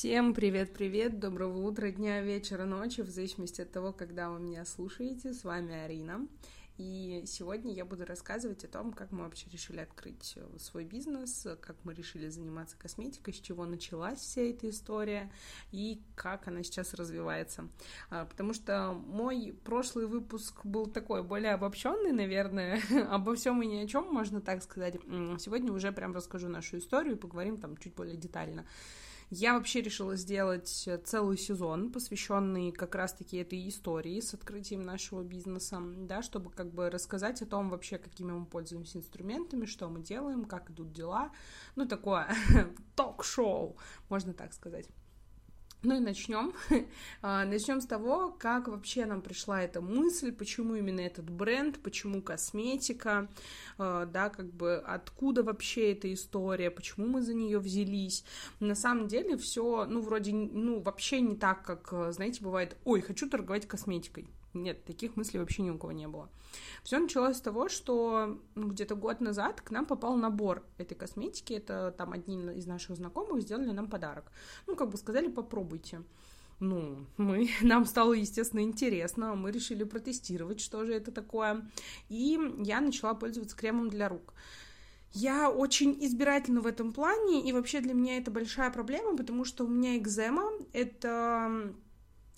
Всем привет-привет, доброго утра, дня, вечера, ночи, в зависимости от того, когда вы меня слушаете. С вами Арина. И сегодня я буду рассказывать о том, как мы вообще решили открыть э, свой бизнес, как мы решили заниматься косметикой, с чего началась вся эта история и как она сейчас развивается. А, потому что мой прошлый выпуск был такой более обобщенный, наверное, обо всем и ни о чем, можно так сказать. Сегодня уже прям расскажу нашу историю и поговорим там чуть более детально. Я вообще решила сделать э, целый сезон, посвященный как раз-таки этой истории с открытием нашего бизнеса, да, чтобы как бы рассказать о том вообще, какими мы пользуемся инструментами, что мы делаем, как идут дела. Ну, такое ток-шоу, можно так сказать. Ну и начнем. А, начнем с того, как вообще нам пришла эта мысль, почему именно этот бренд, почему косметика, а, да, как бы откуда вообще эта история, почему мы за нее взялись. На самом деле все, ну, вроде, ну, вообще не так, как, знаете, бывает, ой, хочу торговать косметикой. Нет, таких мыслей вообще ни у кого не было. Все началось с того, что ну, где-то год назад к нам попал набор этой косметики. Это там одни из наших знакомых сделали нам подарок. Ну, как бы сказали, попробуйте. Ну, мы, нам стало, естественно, интересно, мы решили протестировать, что же это такое. И я начала пользоваться кремом для рук. Я очень избирательна в этом плане, и вообще для меня это большая проблема, потому что у меня экзема, это,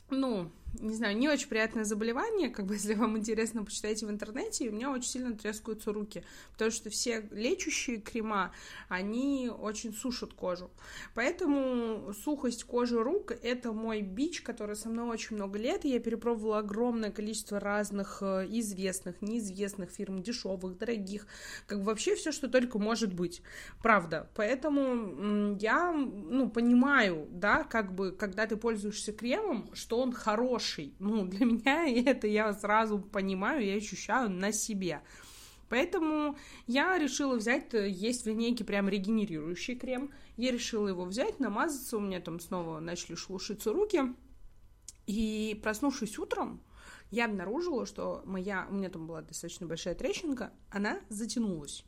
ну, не знаю, не очень приятное заболевание, как бы, если вам интересно, почитайте в интернете, и у меня очень сильно трескаются руки, потому что все лечащие крема, они очень сушат кожу. Поэтому сухость кожи рук — это мой бич, который со мной очень много лет, и я перепробовала огромное количество разных э, известных, неизвестных фирм, дешевых, дорогих, как бы вообще все, что только может быть. Правда. Поэтому я, ну, понимаю, да, как бы, когда ты пользуешься кремом, что он хороший, хороший. Ну, для меня это я сразу понимаю, я ощущаю на себе. Поэтому я решила взять, э, есть в линейке прям регенерирующий крем. Я решила его взять, намазаться, у меня там снова начали шелушиться руки. И проснувшись утром, я обнаружила, что моя, у меня там была достаточно большая трещинка, она затянулась.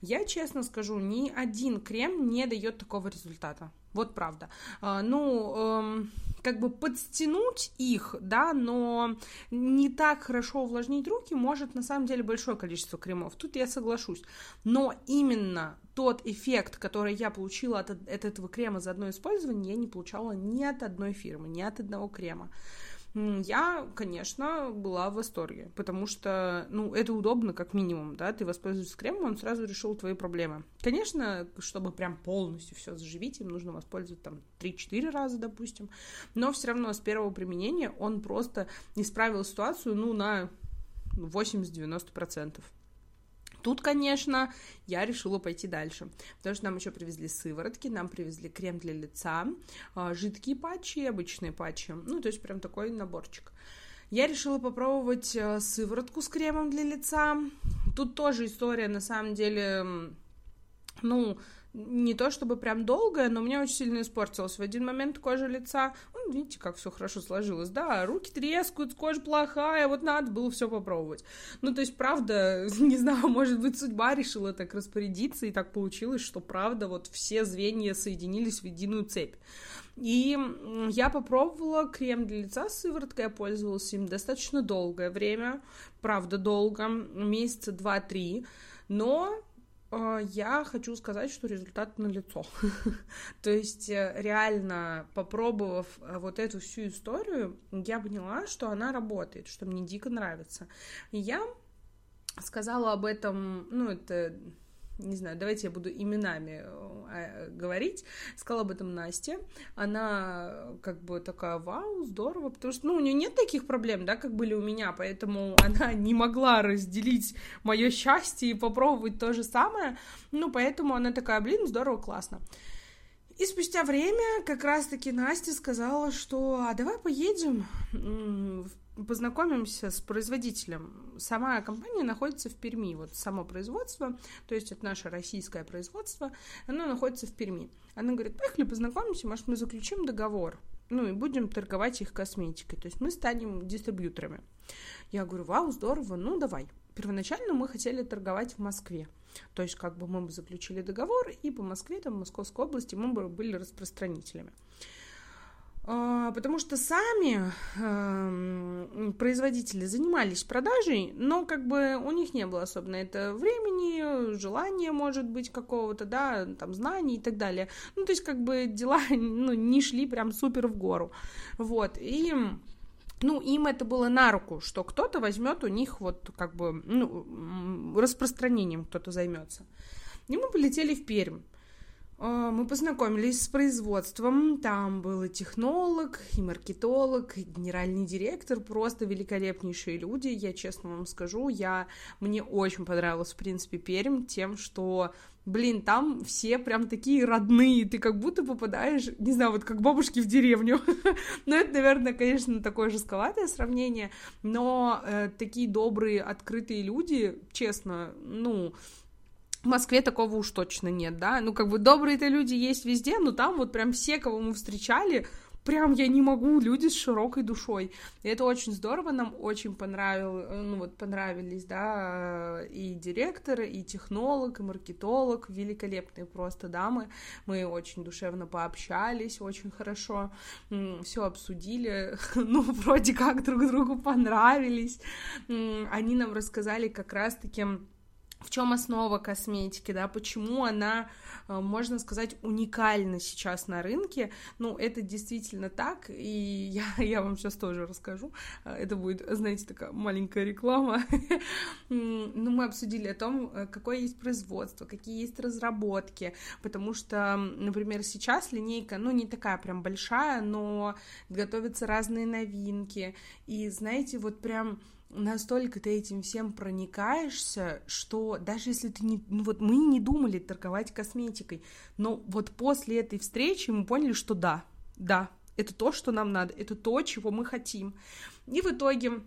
Я честно скажу, ни один крем не дает такого результата. Вот правда. А, ну, эм, как бы подстянуть их, да, но не так хорошо увлажнить руки может на самом деле большое количество кремов. Тут я соглашусь. Но именно тот эффект, который я получила от, от этого крема за одно использование, я не получала ни от одной фирмы, ни от одного крема. Я, конечно, была в восторге, потому что, ну, это удобно, как минимум, да, ты воспользуешься кремом, он сразу решил твои проблемы. Конечно, чтобы прям полностью все заживить, им нужно воспользоваться там 3-4 раза, допустим, но все равно с первого применения он просто исправил ситуацию, ну, на 80-90%. Тут, конечно, я решила пойти дальше, потому что нам еще привезли сыворотки, нам привезли крем для лица, а, жидкие патчи обычные патчи, ну, то есть прям такой наборчик. Я решила попробовать э, сыворотку с кремом для лица. Тут тоже история, на самом деле, ну, не то чтобы прям долгое, но мне очень сильно испортилось. В один момент кожа лица, ну, видите, как все хорошо сложилось, да, руки трескают, кожа плохая, вот надо было все попробовать. Ну, то есть, правда, не знаю, может быть, судьба решила так распорядиться, и так получилось, что, правда, вот все звенья соединились в единую цепь. И я попробовала крем для лица с сывороткой, я пользовалась им достаточно долгое время, правда, долго, месяца два-три, но я хочу сказать, что результат налицо. То есть, э, реально, попробовав э, вот эту всю историю, я поняла, что она работает, что мне дико нравится. И я сказала об этом, ну, это не знаю, давайте я буду именами э, говорить, сказала об этом Насте, она как бы такая, вау, здорово, потому что, ну, у нее нет таких проблем, да, как были у меня, поэтому она не могла разделить мое счастье и попробовать то же самое, ну, поэтому она такая, блин, здорово, классно. И спустя время как раз-таки Настя сказала, что а давай поедем в познакомимся с производителем. Сама компания находится в Перми, вот само производство, то есть это наше российское производство, оно находится в Перми. Она говорит, поехали познакомимся, может, мы заключим договор, ну и будем торговать их косметикой, то есть мы станем дистрибьюторами. Я говорю, вау, здорово, ну давай. Первоначально мы хотели торговать в Москве, то есть как бы мы бы заключили договор, и по Москве, там, Московской области мы бы были распространителями. А, потому что сами э, производители занимались продажей, но как бы у них не было особо на это времени, желания, может быть, какого-то, да, там, знаний и так далее. Ну, то есть, как бы дела ну, не шли прям супер в гору. Вот, и ну, им это было на руку, что кто-то возьмет у них вот как бы, ну, распространением кто-то займется. И мы полетели в Пермь. А, мы познакомились с производством, там был и технолог, и маркетолог, и генеральный директор, просто великолепнейшие люди, я честно вам скажу, я, мне очень понравилось, в принципе, Пермь тем, что блин, там все прям такие родные, ты как будто попадаешь, не знаю, вот как бабушки в деревню. ну, это, наверное, конечно, такое жестковатое сравнение, но э, такие добрые, открытые люди, честно, ну, в Москве такого уж точно нет, да, ну, как бы добрые-то люди есть везде, но там вот прям все, кого мы встречали, прям я не могу, люди с широкой душой. И это очень здорово, нам очень понравилось, ну вот понравились, да, и директор, и технолог, и маркетолог, великолепные просто дамы. Мы очень душевно пообщались, очень хорошо все обсудили, ну, вроде как друг другу понравились. Они нам рассказали как раз-таки в чем основа косметики, да, почему она, э, можно сказать, уникальна сейчас на рынке. Ну, это действительно так, и я, я вам сейчас тоже расскажу. Э, это будет, знаете, такая маленькая реклама. Ну, мы обсудили о том, э, какое есть производство, какие есть разработки, потому что, например, сейчас линейка, ну, не такая прям большая, но готовятся разные новинки, и, знаете, вот прям настолько ты этим всем проникаешься, что даже если ты не... Ну вот мы не думали торговать косметикой, но вот после этой встречи мы поняли, что да, да, это то, что нам надо, это то, чего мы хотим. И в итоге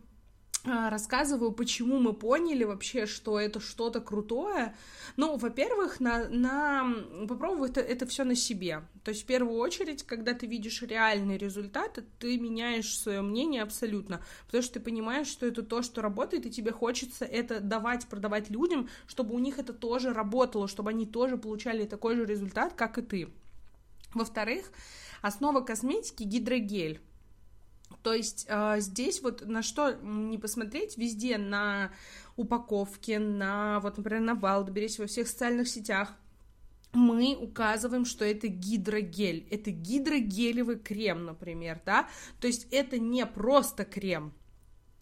рассказываю, почему мы поняли вообще, что это что-то крутое. Ну, во-первых, на, на... попробуй это, это все на себе. То есть, в первую очередь, когда ты видишь реальный результат, ты меняешь свое мнение абсолютно, потому что ты понимаешь, что это то, что работает, и тебе хочется это давать, продавать людям, чтобы у них это тоже работало, чтобы они тоже получали такой же результат, как и ты. Во-вторых, основа косметики гидрогель. То есть э, здесь вот на что не посмотреть, везде на упаковке, на, вот, например, на Wildberries, во всех социальных сетях, мы указываем, что это гидрогель, это гидрогелевый крем, например, да, то есть это не просто крем,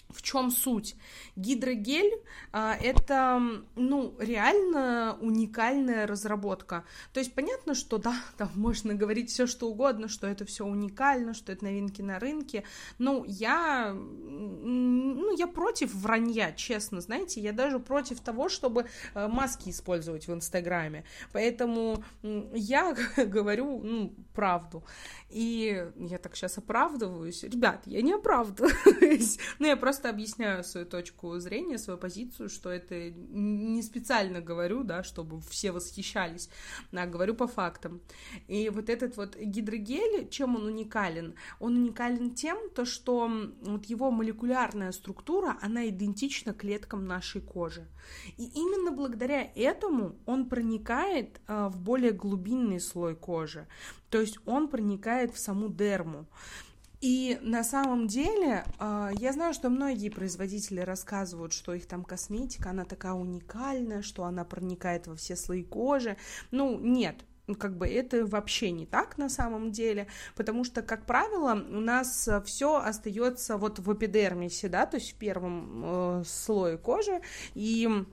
в чем суть? Гидрогель а, это, ну, реально уникальная разработка. То есть понятно, что да, там можно говорить все что угодно, что это все уникально, что это новинки на рынке. Но я, ну, я против вранья, честно, знаете, я даже против того, чтобы э, маски использовать в Инстаграме. Поэтому я говорю, ну, правду. И я так сейчас оправдываюсь. Ребят, я не оправдываюсь. Но я просто объясняю свою точку зрения, свою позицию, что это не специально говорю, да, чтобы все восхищались, а говорю по фактам. И вот этот вот гидрогель, чем он уникален? Он уникален тем, то, что вот его молекулярная структура, она идентична клеткам нашей кожи. И именно благодаря этому он проникает а, в более глубинный слой кожи. То есть он проникает в саму дерму. И на самом деле, а, я знаю, что многие производители рассказывают, что их там косметика, она такая уникальная, что она проникает во все слои кожи. Ну, нет, как бы это вообще не так на самом деле, потому что, как правило, у нас все остается вот в эпидермисе, да, то есть в первом э, слое кожи, и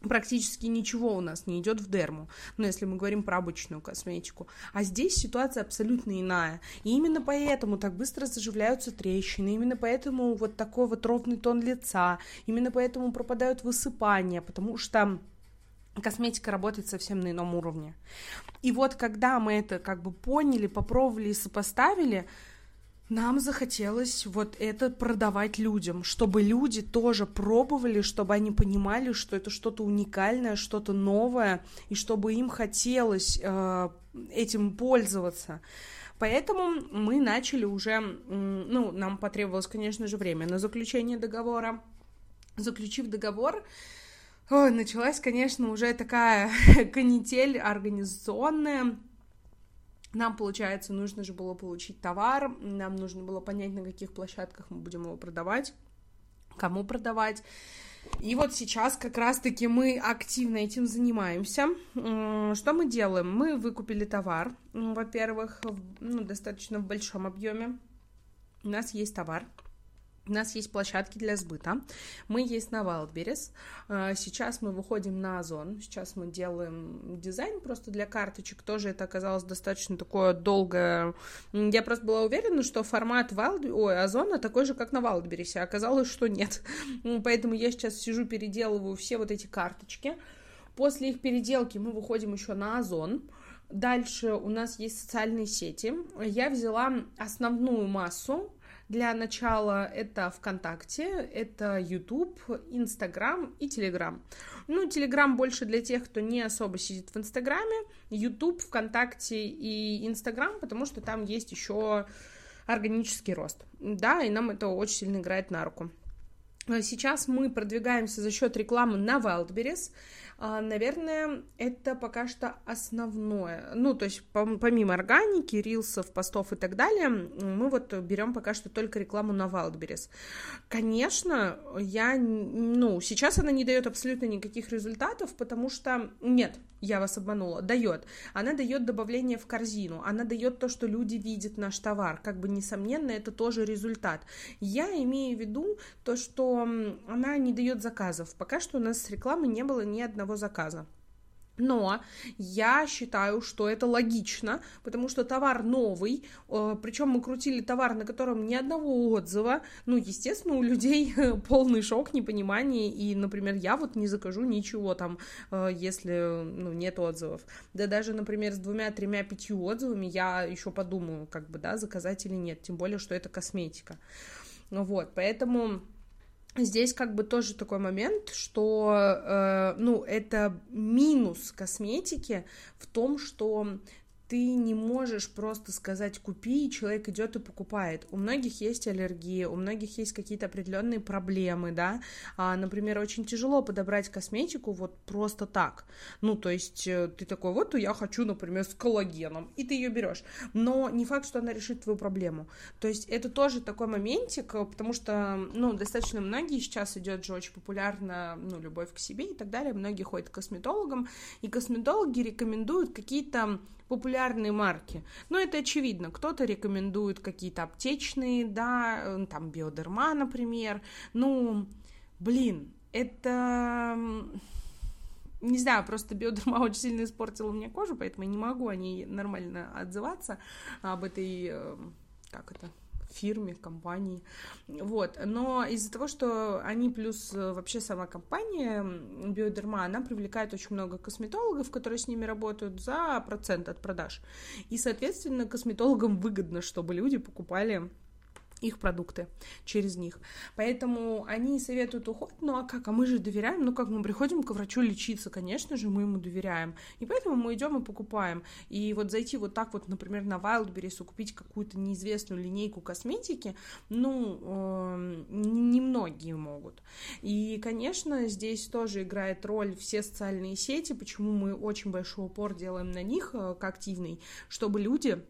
практически ничего у нас не идет в дерму, ну, если мы говорим про обычную косметику. А здесь ситуация абсолютно иная. И именно поэтому так быстро заживляются трещины, именно поэтому вот такой вот ровный тон лица, именно поэтому пропадают высыпания, потому что косметика работает совсем на ином уровне. И вот когда мы это как бы поняли, попробовали и сопоставили, нам захотелось вот это продавать людям, чтобы люди тоже пробовали, чтобы они понимали, что это что-то уникальное, что-то новое, и чтобы им хотелось э, этим пользоваться. Поэтому мы начали уже, ну, нам потребовалось, конечно же, время на заключение договора. Заключив договор, ой, началась, конечно, уже такая канитель организационная, нам, получается, нужно же было получить товар, нам нужно было понять, на каких площадках мы будем его продавать, кому продавать. И вот сейчас как раз-таки мы активно этим занимаемся. Что мы делаем? Мы выкупили товар, во-первых, ну, достаточно в большом объеме. У нас есть товар, у нас есть площадки для сбыта. Мы есть на Wildberries. А, сейчас мы выходим на Озон. Сейчас мы делаем дизайн просто для карточек. Тоже это оказалось достаточно такое долгое. Я просто была уверена, что формат Wild... Ой, Озона такой же, как на Wildberries. А оказалось, что нет. Поэтому я сейчас сижу, переделываю все вот эти карточки. После их переделки мы выходим еще на Озон. Дальше у нас есть социальные сети. Я взяла основную массу для начала это ВКонтакте, это YouTube, Инстаграм и Телеграм. Ну, Телеграм больше для тех, кто не особо сидит в Инстаграме, YouTube, ВКонтакте и Инстаграм, потому что там есть еще органический рост. Да, и нам это очень сильно играет на руку. Сейчас мы продвигаемся за счет рекламы на Wildberries. А, наверное, это пока что основное. Ну, то есть помимо органики, рилсов, постов и так далее, мы вот берем пока что только рекламу на Wildberries. Конечно, я, ну, сейчас она не дает абсолютно никаких результатов, потому что нет, я вас обманула, дает. Она дает добавление в корзину, она дает то, что люди видят наш товар. Как бы, несомненно, это тоже результат. Я имею в виду то, что она не дает заказов. Пока что у нас с рекламы не было ни одного заказа. Но я считаю, что это логично, потому что товар новый, э, причем мы крутили товар, на котором ни одного отзыва. Ну, естественно, у людей полный шок, непонимание, и, например, я вот не закажу ничего там, э, если ну, нет отзывов. Да даже, например, с двумя, тремя, пятью отзывами я еще подумаю, как бы, да, заказать или нет, тем более, что это косметика. Вот, поэтому Здесь как бы тоже такой момент, что, э, ну, это минус косметики в том, что ты не можешь просто сказать купи, и человек идет и покупает. У многих есть аллергии, у многих есть какие-то определенные проблемы, да. А, например, очень тяжело подобрать косметику вот просто так. Ну, то есть э, ты такой, вот я хочу, например, с коллагеном, и ты ее берешь. Но не факт, что она решит твою проблему. То есть это тоже такой моментик, потому что, ну, достаточно многие сейчас идет же очень популярно, ну, любовь к себе и так далее. Многие ходят к косметологам, и косметологи рекомендуют какие-то популярные марки. Но это очевидно. Кто-то рекомендует какие-то аптечные, да, э, там Биодерма, например. Ну, блин, это не знаю, просто биодерма очень сильно испортила мне кожу, поэтому я не могу о ней нормально отзываться, об этой, э, как это, фирме, компании, вот, но из-за того, что они плюс э, вообще сама компания Биодерма, она привлекает очень много косметологов, которые с ними работают за процент от продаж, и, соответственно, косметологам выгодно, чтобы люди покупали их продукты через них. Поэтому они советуют уход, ну а как, а мы же доверяем, ну как, мы приходим к врачу лечиться, конечно же, мы ему доверяем, и поэтому мы идем и покупаем. И вот зайти вот так вот, например, на Wildberries, купить какую-то неизвестную линейку косметики, ну, э, немногие могут. И, конечно, здесь тоже играет роль все социальные сети, почему мы очень большой упор делаем на них, э, как активный, чтобы люди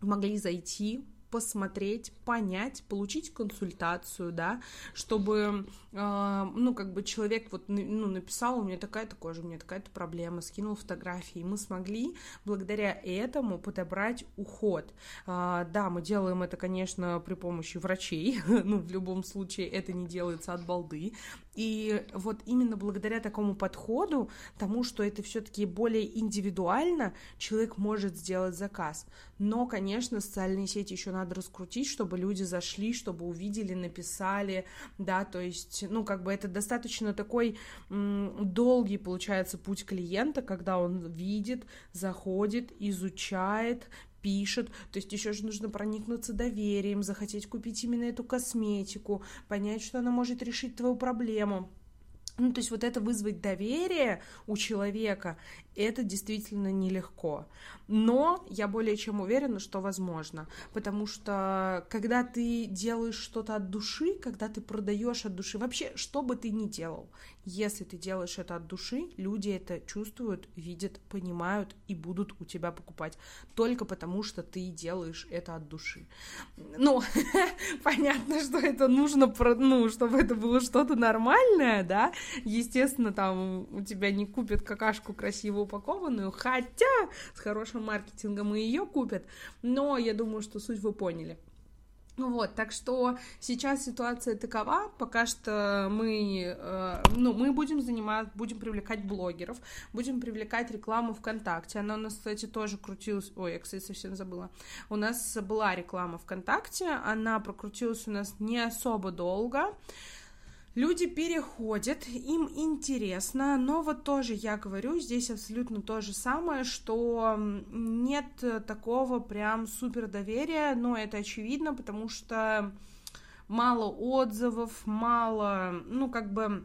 могли зайти, посмотреть, понять, получить консультацию, да, чтобы, э, ну, как бы человек вот, ну, написал, у меня такая-то кожа, у меня такая-то проблема, скинул фотографии, и мы смогли благодаря этому подобрать уход. Э, да, мы делаем это, конечно, при помощи врачей, ну, в любом случае это не делается от балды, и вот именно благодаря такому подходу, тому, что это все-таки более индивидуально, человек может сделать заказ. Но, конечно, социальные сети еще надо раскрутить, чтобы люди зашли, чтобы увидели, написали, да, то есть, ну, как бы это достаточно такой долгий, получается, путь клиента, когда он видит, заходит, изучает, пишет, то есть еще же нужно проникнуться доверием, захотеть купить именно эту косметику, понять, что она может решить твою проблему. ну, то есть вот это вызвать доверие у человека, это действительно нелегко. Но я более чем уверена, что возможно. Потому что когда ты делаешь что-то от души, когда ты продаешь от души, вообще, что бы ты ни делал, если ты делаешь это от души, люди это чувствуют, видят, понимают и будут у тебя покупать. Только потому, что ты делаешь это от души. Ну, понятно, что это нужно, ну, чтобы это было что-то нормальное, да. Естественно, там у тебя не купят какашку красиво упакованную, хотя с хорошим маркетингом и ее купят. Но я думаю, что суть вы поняли. Ну вот, так что сейчас ситуация такова, пока что мы, э, ну, мы будем заниматься, будем привлекать блогеров, будем привлекать рекламу ВКонтакте. Она у нас, кстати, тоже крутилась, ой, я, кстати, совсем забыла. У нас была реклама ВКонтакте, она прокрутилась у нас не особо долго, Люди переходят, им интересно, но вот тоже я говорю, здесь абсолютно то же самое, что нет такого прям супер доверия, но это очевидно, потому что мало отзывов, мало, ну, как бы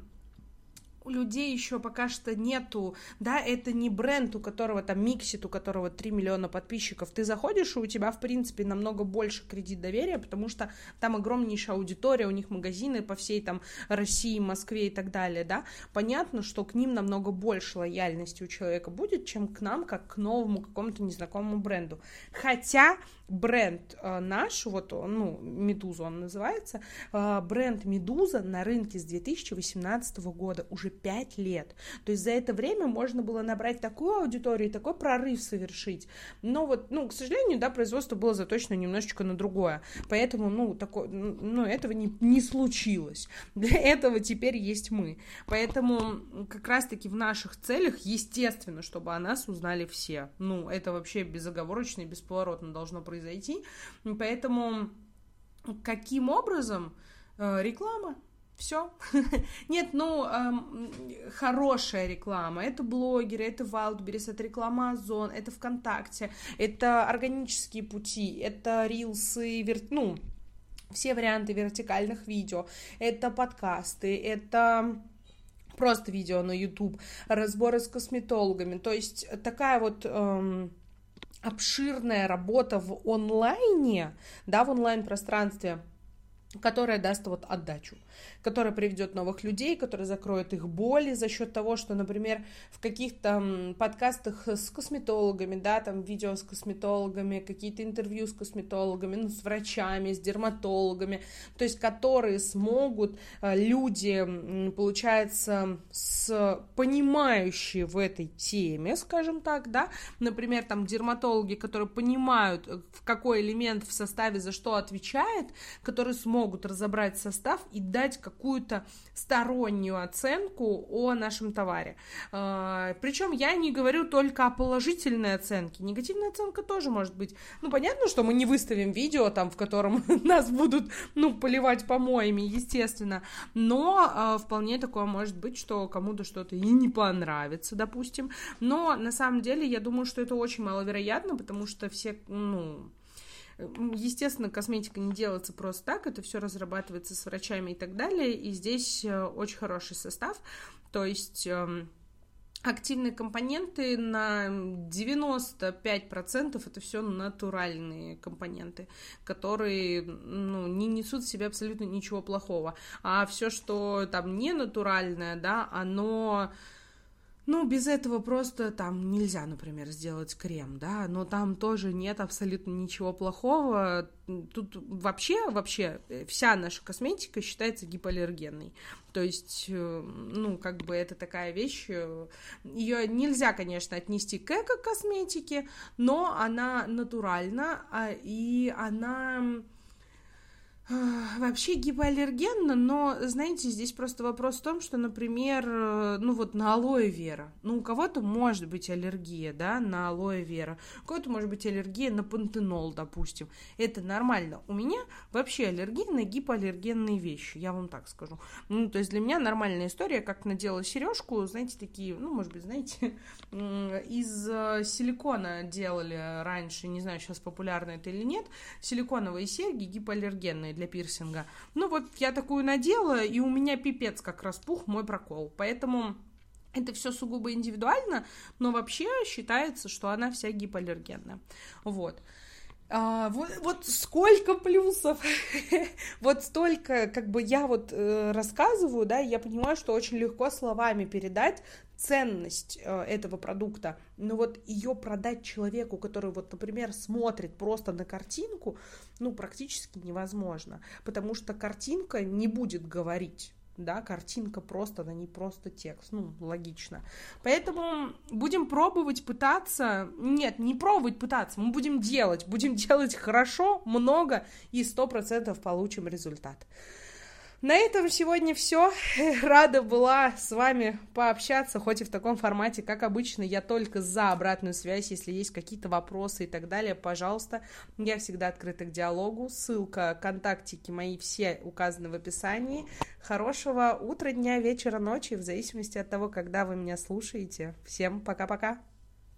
у людей еще пока что нету, да, это не бренд, у которого там миксит, у которого 3 миллиона подписчиков. Ты заходишь, и у тебя, в принципе, намного больше кредит доверия, потому что там огромнейшая аудитория, у них магазины по всей там России, Москве и так далее, да. Понятно, что к ним намного больше лояльности у человека будет, чем к нам, как к новому какому-то незнакомому бренду. Хотя бренд э, наш, вот он, ну, Медуза он называется, э, бренд Медуза на рынке с 2018 года уже 5 лет. То есть за это время можно было набрать такую аудиторию и такой прорыв совершить. Но вот, ну, к сожалению, да, производство было заточено немножечко на другое. Поэтому, ну, такое, ну, этого не, не случилось. Для этого теперь есть мы. Поэтому как раз-таки в наших целях, естественно, чтобы о нас узнали все. Ну, это вообще безоговорочно и бесповоротно должно произойти. Поэтому каким образом э, реклама все. Нет, ну, эм, хорошая реклама. Это блогеры, это Wildberries, это реклама Озон, это ВКонтакте, это органические пути, это рилсы, вер... ну, все варианты вертикальных видео, это подкасты, это просто видео на YouTube, разборы с косметологами. То есть такая вот... Эм, обширная работа в онлайне, да, в онлайн-пространстве, которая даст вот отдачу которая приведет новых людей, которая закроет их боли за счет того, что, например, в каких-то подкастах с косметологами, да, там видео с косметологами, какие-то интервью с косметологами, ну, с врачами, с дерматологами, то есть которые смогут э, люди, получается, с понимающие в этой теме, скажем так, да, например, там дерматологи, которые понимают, э, в какой элемент в составе за что отвечает, которые смогут разобрать состав и дать какую-то стороннюю оценку о нашем товаре. А, Причем я не говорю только о положительной оценке. Негативная оценка тоже может быть. Ну, понятно, что мы не выставим видео, там, в котором нас будут, ну, поливать помоями, естественно. Но э, вполне такое может быть, что кому-то что-то и не понравится, допустим. Но на самом деле я думаю, что это очень маловероятно, потому что все, ну, Естественно, косметика не делается просто так, это все разрабатывается с врачами и так далее, и здесь э, очень хороший состав, то есть эм, активные компоненты на 95% это все натуральные компоненты, которые ну, не несут в себе абсолютно ничего плохого. А все, что там не натуральное, да, оно ну, без этого просто там нельзя, например, сделать крем, да, но там тоже нет абсолютно ничего плохого. Тут вообще, вообще э, вся наша косметика считается гипоаллергенной. То есть, э, ну, как бы это такая вещь, э, ее нельзя, конечно, отнести к эко-косметике, но она натуральна, а, и она Вообще гипоаллергенно, но, знаете, здесь просто вопрос в том, что, например, э, ну вот на алоэ вера, ну у кого-то может быть аллергия, да, на алоэ вера, у кого-то может быть аллергия на пантенол, допустим, это нормально. У меня вообще аллергия на гипоаллергенные вещи, я вам так скажу. Ну, то есть для меня нормальная история, как надела сережку, знаете, такие, ну, может быть, знаете, из э, силикона делали раньше, не знаю, сейчас популярно это или нет, силиконовые серьги гипоаллергенные для пирсинга. Ну вот я такую надела, и у меня пипец как распух мой прокол. Поэтому это все сугубо индивидуально, но вообще считается, что она вся гипоаллергенная. Вот. А, вот, вот сколько плюсов, вот столько, как бы я вот э, рассказываю, да, я понимаю, что очень легко словами передать ценность э, этого продукта, но вот ее продать человеку, который вот, например, смотрит просто на картинку, ну, практически невозможно, потому что картинка не будет говорить да, картинка просто, она не просто текст, ну, логично. Поэтому будем пробовать, пытаться, нет, не пробовать, пытаться, мы будем делать, будем делать хорошо, много, и сто процентов получим результат. На этом сегодня все. Рада была с вами пообщаться, хоть и в таком формате, как обычно. Я только за обратную связь. Если есть какие-то вопросы и так далее, пожалуйста. Я всегда открыта к диалогу. Ссылка, контактики мои все указаны в описании. Хорошего утра, дня, вечера, ночи, в зависимости от того, когда вы меня слушаете. Всем пока-пока.